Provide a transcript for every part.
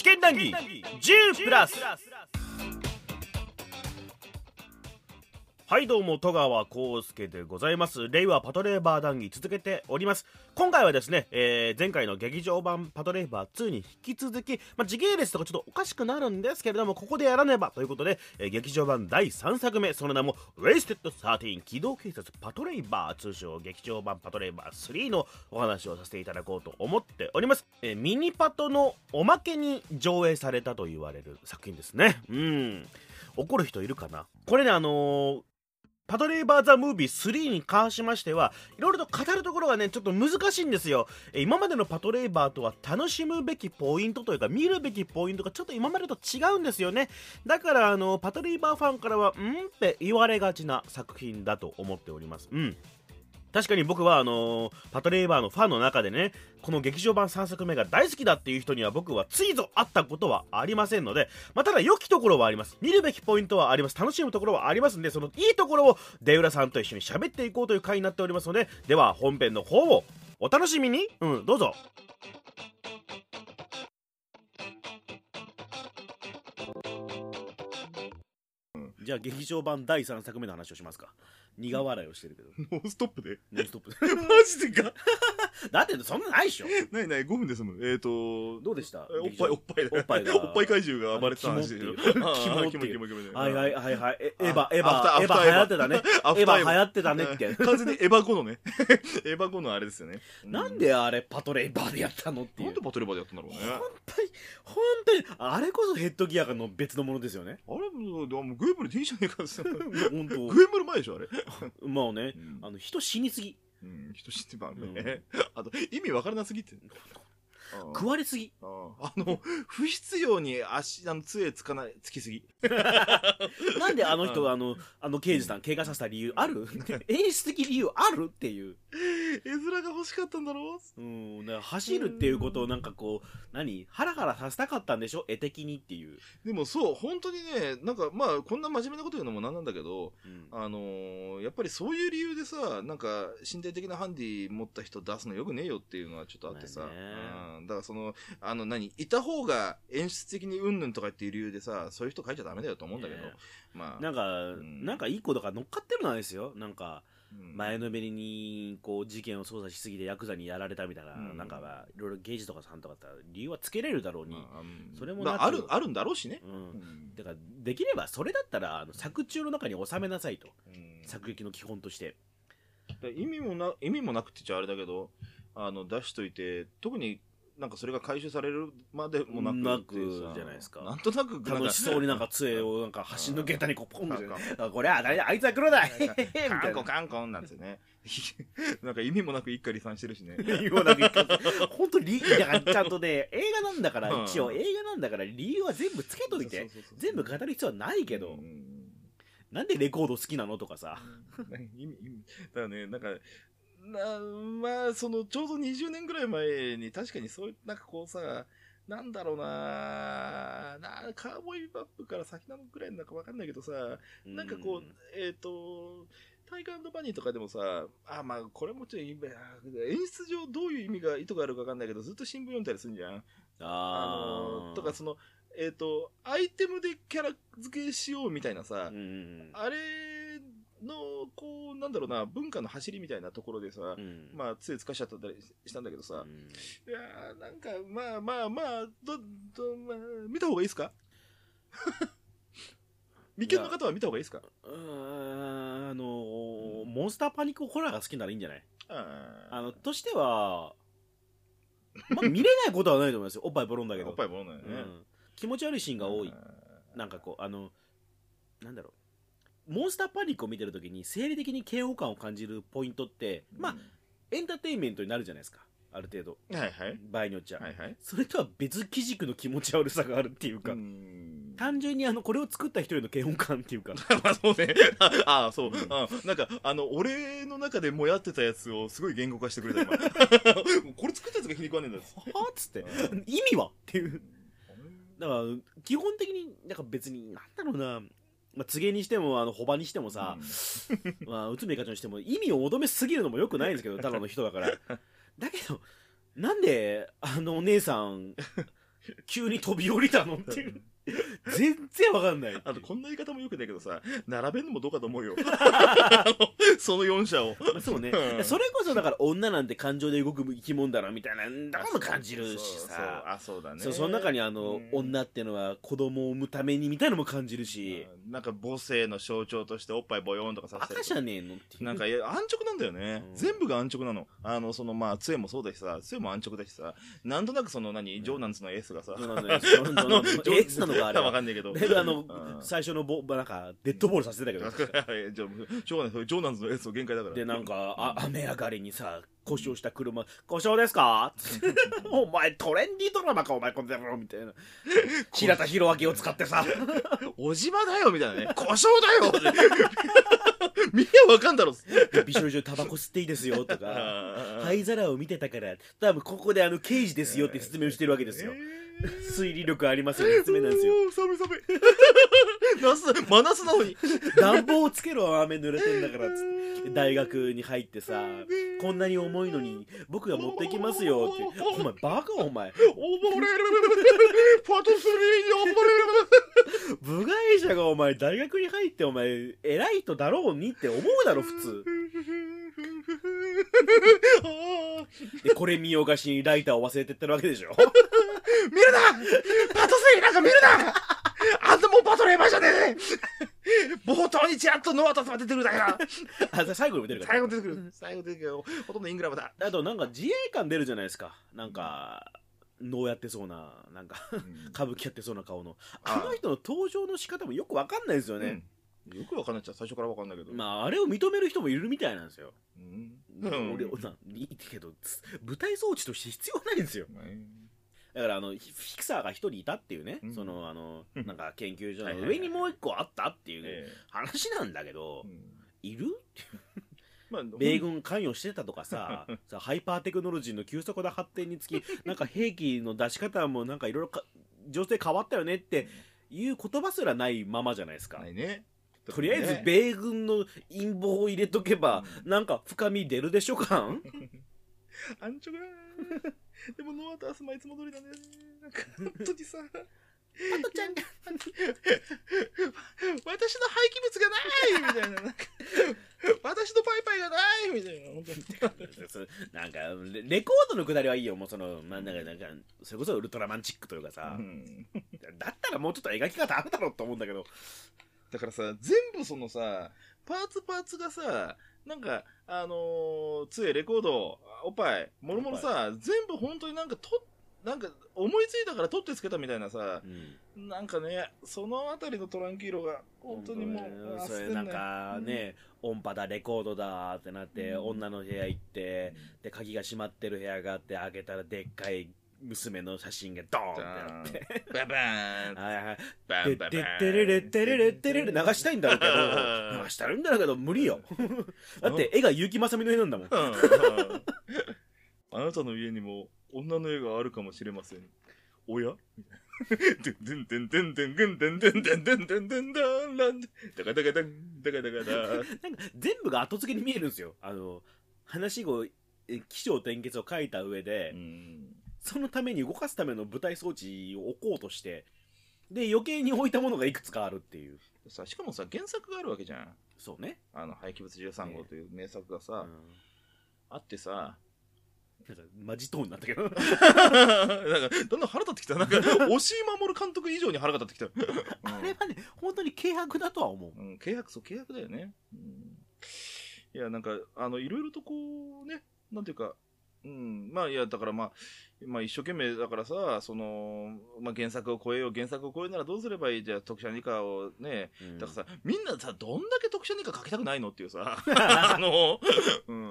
私見談義10プラス。はいどうも戸川浩介でございます。令和パトレイバー談義続けております。今回はですね、えー、前回の劇場版パトレイバー2に引き続き、まあ、時系列とかちょっとおかしくなるんですけれどもここでやらねばということで、えー、劇場版第3作目その名も「 Wasted 13機動警察パトレイバー」通称劇場版パトレイバー3のお話をさせていただこうと思っております、えー、ミニパトのおまけに上映されたと言われる作品ですね。うん。怒る人いるかな？これねあのー、パトレイバー・ザ・ムービー3に関しましては、いろいろと語るところがね、ちょっと難しいんですよ。今までのパトレイバーとは楽しむべきポイントというか、見るべきポイントがちょっと今までと違うんですよね。だから、あの、パトレーバーファンからは、んって言われがちな作品だと思っております。うん。確かに僕はあのー、パトレイバーのファンの中でね、この劇場版3作目が大好きだっていう人には僕はついぞ会ったことはありませんので、まあ、ただ良きところはあります。見るべきポイントはあります。楽しむところはありますんで、そのいいところを出浦さんと一緒に喋っていこうという回になっておりますので、では本編の方をお楽しみに、うん、どうぞ。じゃあ劇場版第3作目の話をしますか。苦笑いをしてるけど。ノンストップで？ノンストップで。マジでか？だってそんなないでしょないない、5分で済む。えっ、ー、とどうでした？おっぱい、おっぱいおっぱいおっぱい怪獣が暴れてた話でしょ。キモキモキモキモはいはいはいはい。エヴァ、エヴァ、エヴァ流行ってたね。エヴァ流行ってたねって。完全にエヴァ後のね。エヴァ後のあれですよね。なんであれパトレーバーでやったのっていう。なんでパトレーバーでやったんだろうね。本当に、本当に、あれこそヘッドギアの別のものですよね。あれもう、グーブルでいいじゃねえか。本当。グーブル前でしょ、あれ。まあね、あの、人死にすぎ。うん、人知ってばね、あと意味わからなすぎて食われすぎ。あの、不必要に足、あの、杖つかない、つきすぎ。なんであの人、あの、あの刑事さん、怪我させた理由ある？演出的理由ある？っていう。絵面が欲しかったんだろう？うん、だから走るっていうことをなんかこう、何？ハラハラさせたかったんでしょ？絵的にっていう。でもそう、本当にね、なんかまあ、こんな真面目なこと言うのもなんなんだけど、うん、あのー、やっぱりそういう理由でさ、なんか、身体的なハンディ持った人出すのよくねえよっていうのはちょっとあってさ、うん、だからその、あの何、いた方が演出的にうんぬんとかっていう理由でさ、そういう人書いちゃダメだよと思うんだけど、まあ。なんか、うん、なんかいい子とか乗っかってるのはですよ。なんか、前のめりにこう事件を捜査しすぎてヤクザにやられたみたいな、うん、なんかいろいろ刑事とかさんとか理由はつけれるだろうに、それもある。あるんだろうしね、うん、だからできればそれだったらあの作中の中に収めなさいと、作劇の基本として。意味もな意味もなくってちゃあれだけどあの出しといて特になんかそれが回収されるまでもなくなくじゃないですか。なんとなく楽しそうになんか杖をなんか橋抜けたにこうポンって。これは誰だあいつは黒だ カンコカンコンなんてね。なんか意味もなく一家離散してるしね。意味もなく一家本当にだからちゃんとね映画なんだから一応映画なんだから理由は全部つけといて。全部語る必要はないけど。なんでレコード好きなのとかさ。意味、意味。だからね、なんか、なまあ、その、ちょうど20年ぐらい前に、確かにそういう、なんかこうさ、なんだろうななカーボーイビバップから先なのぐらいなんかわかんないけどさ、なんかこう、えっ、ー、と、タイガーバニーとかでもさ、あ、まあ、これもちょっと、演出上どういう意味が、意図があるかわかんないけど、ずっと新聞読んだりするんじゃん。ああの、とかその、えっ、ー、と、アイテムでキャラ付けしようみたいなさ、あれの、こう、なんだろうな、文化の走りみたいなところでさ、うん、まあ、杖つかしちゃったりしたんだけどさ、うん、いやー、なんか、まあまあまあ、ど、ど、まあ、見た方がいいですか？眉間の方は見た方がいいですか？うん、あのー、モンスターパニックホラーが好きならいいんじゃない？あの、としては、まあ、見れないことはないと思いますよ。おっぱいボロンだけど。おっぱいボロンだよね。うん、気持ち悪いシーンが多い。なんかこう、あの、なんだろう。モンスターパニックを見てるときに生理的に嫌悪感を感じるポイントって、まあ、エンターテインメントになるじゃないですか。ある程度。はいはい。場合によっちゃ。はいはい。それとは別基軸の気持ち悪さがあるっていうか、う単純にあの、これを作った人への嫌悪感っていうか。まあそうね。ああ、そう。あなんか、あの、俺の中でもやってたやつをすごい言語化してくれた、今。これ作ったやつが気に食わねえんだはあ？っつって。意味は？っていう。だから、基本的に、なんか別に、なんだろうな、まあ、告げにしても、あの、ホバにしてもさ、うん、まあ、内海課長にしても、意味を求めすぎるのもよくないんですけど、ただの人だから。だけど、なんで、あのお姉さん、急に飛び降りたのっていう。全然わかんない。あと、こんな言い方もよくないけどさ、並べるのもどうかと思うよ。その4社を。まあそうね。う。ん。それこそだから女なんて感情で動く生き物だなみたいな、んだかも感じるしさ。あ、そうだね。その中にあの、うん。女ってのは子供を産むためにみたいなのも感じるし、なんか母性の象徴としておっぱいボヨーンとかさせて。赤じゃねえのっていう。なんか安直なんだよね、うん。全部が安直なの。あのそのまあ杖もそうだしさ。杖も安直だしさ。なんとなくその何、ジョーナンズのエースがさ、そうなんだよそうなんだよあのエースなのかあれは。わかんないけど。あの、うん。最初のボ、なんか、デッドボールさせてたけど。じゃあしょうがない。ジョーナンズのエースの限界だから。で、なんか、あ雨上がりにさ、故障した車、故障ですか？お前、トレンディードラマか、お前、この野郎みたいな。平田博明を使ってさ、小島だよみたいなね。故障だよ。見りゃわかんだろ。美少女タバコ吸っていいですよ、とか、は灰皿を見てたから、多分ここであの、刑事ですよって説明をしてるわけですよ。推理力ありますよね、説明なんですよ。おー寒い寒い夏真夏なのに暖房をつけろ、雨濡れてんだから、つって。大学に入ってさ、こんなに重いのに、僕が持ってきますよって。お前、バカお前。溺れるファトスリーに溺れる部外者がお前、大学に入ってお前、偉い人だろうにって思うだろ、普通。で、これ見よがしにライターを忘れてってるわけでしょ。見るなパトスリーなんか見るなあんたもうパトレーバーじゃねえ冒頭にちらっとノアタスが出てくるだけだ あ、最後にも出るから。最後出てくる最後出てくるよほとんどイングラムだ、あと、なんか自衛官出るじゃないですか。なんか、能やってそうな、なんか、歌舞伎やってそうな顔の。あの人の登場の仕方もよくわかんないですよね。うんよくわかんないっちゃ最初からわかんないけど、まあ、あれを認める人もいるみたいなんですよ。うんうん俺、ないいけど、つ舞台装置として必要ないんですよ。だから、あの、フィクサーが一人いたっていうね、うん。その、あの、うん。なんか研究所の上にもう一個あったっていうえ話なんだけどえ、うん。いる？まあ、米軍関与してたとかさ さハイパーテクノロジーの急速な発展につき なんか兵器の出し方もなんかいろいろ情勢変わったよねっていう言葉すらないままじゃないですか。ね。とりあえずね。米軍の陰謀を入れとけばなんか深み出るでしょ感？安直だな でもノアタスもいつも通りなんだよね。なんか本当にさ。あとちゃん。が 私の廃棄物がないみたいな。なんか私のパイパイがないみたいな。本当にそなんかレレコードのくだりはいいよ。もうそのまあなんかなんかそれこそウルトラマンチックというかさ、うん。だったらもうちょっと描き方あるだろうと思うんだけど。だからさ全部そのさパーツパーツがさなんかあのー、杖レコードおっぱい。もろもろさ全部本当になんかとなんか思いついたから取ってつけたみたいなさうん。なんかねそのあたりのトランキーロが本当にもうそれなんかね、音波だレコードだってなって、うん。女の部屋行ってで鍵が閉まってる部屋があって開けたらでっかい娘の写真がドーンってあって。バンバーン。はいはい。バででってれれってれれってれれ流したいんだろうけど流したらいいんだろうけど無理よだって絵が結城正美の絵なんだもんうんあなたの家にも女の絵があるかもしれません。おや？でんでんでんでんでんでんでんでんでんでんでんでんだんらんだかだかだんだかだかだなんか全部が後付けに見えるんですよあの話語え起承転結を書いた上で、うんそのために動かすための舞台装置を置こうとしてで余計に置いたものがいくつかあるっていうさしかもさ原作があるわけじゃんそうね、あの廃棄物13号という名作がうさ、ん、あってさなんかマジトーンになったけど。なんかどんどん腹立ってきた。なんか 押井守監督以上に腹が立ってきた、あれはね本当に軽薄だとは思う。うん、契約そう契約だよね、うん、いやなんかあのいろいろとこうねなんていうかうん。まあいやだからまあまあ一生懸命だからさその、まあ、原作を超えよう原作を超えるならどうすればいい？じゃあ特殊二課をねうん。だからさみんなさどんだけ特殊二課書きたくないのっていうさ。あのうん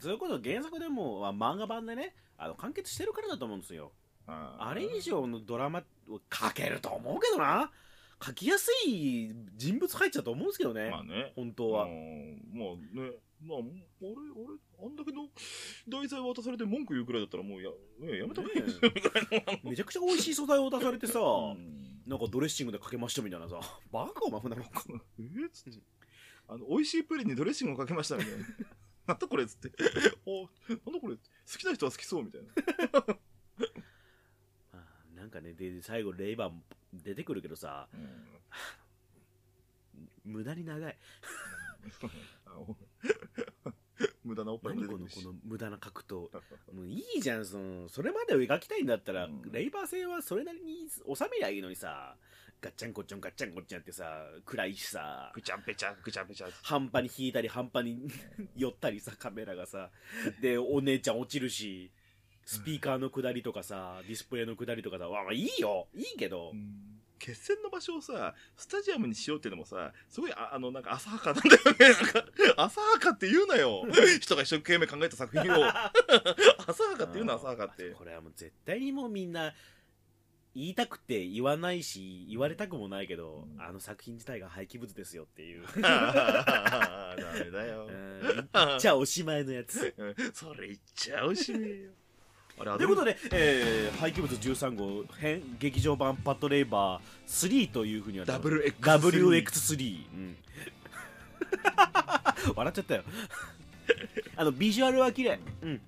それこそ原作でも、まあ、漫画版でねあの完結してるからだと思うんですよ。あれ以上のドラマを書けると思うけどな。書きやすい人物入っちゃうと思うんですけどね、まあね。本当は、うん。まあね。まあ俺俺あんだけの題材渡されて文句言うくらいだったらもうや,、ね、やめた方がいい。ですよみたいなめちゃくちゃ美味しい素材を出されてさ、うん。なんかドレッシングでかけましたみたいなさバカお前なのか。えっつって。あの、美味しいプリンにドレッシングをかけましたみたいな。なんだこれっつって。おなんだこれ好きな人は好きそうみたいな。まあなんかねで最後レイバーも出てくるけどさ。うん。無駄に長い無駄なおっぱいも何この出てくるし。この無駄な格闘。もういいじゃんそのそれまでを描きたいんだったら、うん。レイバー戦はそれなりに収めりゃいいのにさ。ガッチャンコッチョンガッチャンコッチャンってさ暗いしさ。ぐちゃんぺちゃぐちゃんぺちゃ半端に引いたり半端に 寄ったりさカメラがさ。でお姉ちゃん落ちるしスピーカーの下りとかさディスプレイの下りとかさ。わまあいいよ。いいけど、決戦の場所をさスタジアムにしようっていうのもさすごいああのなんか浅はかなんだよね。なんか浅はかって言うなよ。人が一生懸命考えた作品を。浅はかって言うな浅はかって。これはもう絶対にもうみんな言いたくて言わないし言われたくもないけど、うん。あの作品自体が廃棄物ですよっていう。ダメだよ。うん。言っちゃおしまいのやつ。うん。それ言っちゃうしねよ。あれということで、えー廃棄物13号編劇場版パトレイバー3というふうには WX3 WX3、うん、笑っちゃったよ。あのビジュアルは綺麗、うん、うん。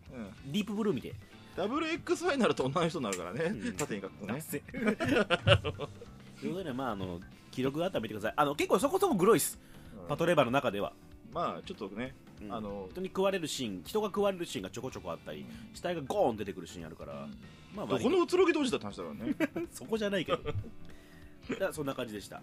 ディープブルー見て。WX ファイナルと女の人になるからね、うん。縦に書くとね。ということで、まあ、あの記録があったら見てくださいあの結構そこそこグロいっす。パトレーバーの中では、まあちょっとね、うん。あの人に食われるシーン人が食われるシーンがちょこちょこあったり死体がゴーン出てくるシーンあるから、まあ、どこのうつろぎ同士だって話だからね。そこじゃないけど。そんな感じでした。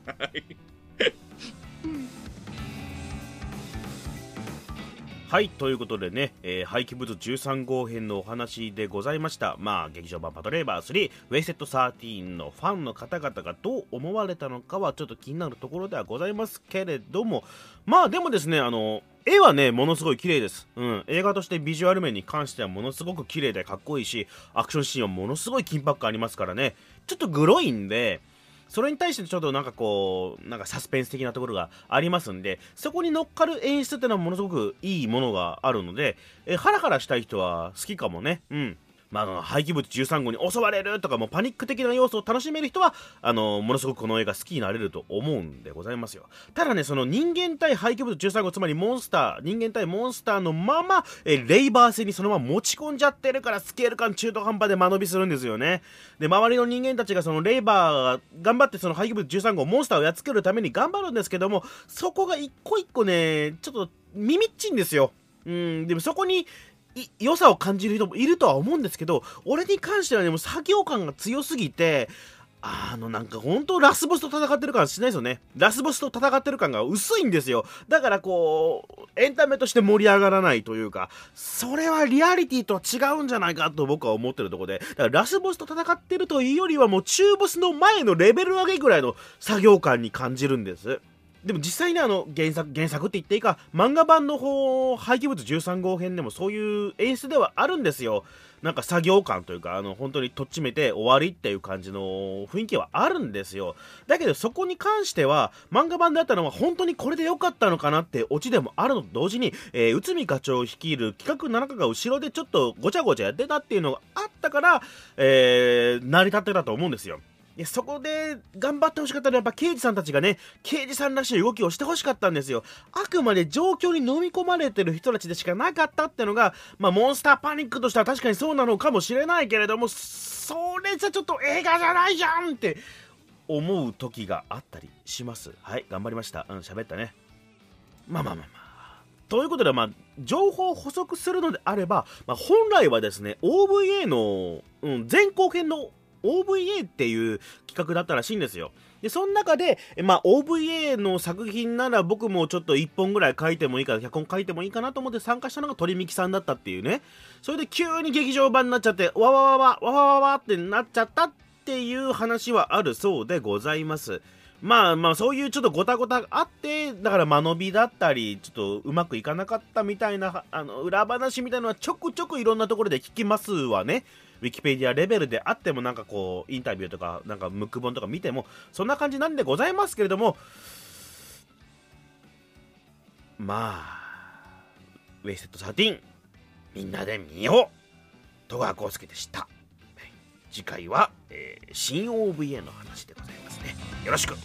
はい。ということでね、えー廃棄物13号編のお話でございました。まあ劇場版パトレーバー3ウェイセット13のファンの方々がどう思われたのかはちょっと気になるところではございますけれどもまあでもですねあの絵はねものすごい綺麗です、うん、映画としてビジュアル面に関してはものすごく綺麗でかっこいいしアクションシーンはものすごい緊迫感ありますからね。ちょっとグロいんでそれに対してちょっとなんかこうなんかサスペンス的なところがありますんでそこに乗っかる演出っていうのはものすごくいいものがあるのでえハラハラしたい人は好きかもね。うん。まあ、廃棄物13号に襲われるとかもうパニック的な要素を楽しめる人はあのものすごくこの映画好きになれると思うんでございますよ。ただねその人間対廃棄物13号つまりモンスター人間対モンスターのままえレイバー戦にそのまま持ち込んじゃってるからスケール感中途半端で間延びするんですよね。で周りの人間たちがそのレイバーが頑張ってその廃棄物13号モンスターをやっつけるために頑張るんですけどもそこが一個一個ねちょっと耳っちいんですよ。うんでもそこに良さを感じる人もいるとは思うんですけど俺に関してはねもう作業感が強すぎてあのなんか本当ラスボスと戦ってる感しないですよね。ラスボスと戦ってる感が薄いんですよ。だからこうエンタメとして盛り上がらないというかそれはリアリティとは違うんじゃないかと僕は思ってるとこでだからラスボスと戦ってるというよりはもう中ボスの前のレベル上げぐらいの作業感に感じるんです。でも実際にあの原作原作って言っていいか漫画版の方廃棄物13号編でもそういう演出ではあるんですよ。なんか作業感というかあの本当にとっちめて終わりっていう感じの雰囲気はあるんですよ。だけどそこに関しては漫画版であったのは本当にこれで良かったのかなってオチでもあるのと同時に、えー内海課長率いる企画7日が後ろでちょっとごちゃごちゃやってたっていうのがあったから、えー成り立ってたと思うんですよ。いやそこで頑張ってほしかったのはやっぱ刑事さんたちがね刑事さんらしい動きをしてほしかったんですよ。あくまで状況に飲み込まれてる人たちでしかなかったってのがまあモンスターパニックとしては確かにそうなのかもしれないけれどもそれじゃちょっと映画じゃないじゃんって思う時があったりします。はい頑張りました。うん喋ったね。まあまあまあまあ。ということで、まあ、情報を補足するのであれば、まあ、本来はですね OVA の、うん、前後編の OVA っていう企画だったらしいんですよ。で、その中で、まあ、OVA の作品なら僕もちょっと1本ぐらい書いてもいいか、脚本書いてもいいかなと思って参加したのが鳥みきさんだったっていうね。それで急に劇場版になっちゃって、わわわわ、わわわわってなっちゃったっていう話はあるそうでございます。まあまあそういうちょっとごたごたあってだから間延びだったりちょっとうまくいかなかったみたいなあの裏話みたいなのはちょくちょくいろんなところで聞きますわねウィキペディアレベルであってもなんかこうインタビューとかなんかムック本とか見てもそんな感じなんでございますけれどもまあウェイセット13みんなで見よう。戸川浩介でした。次回は、えー新 OVA の話でございますね。よろしく。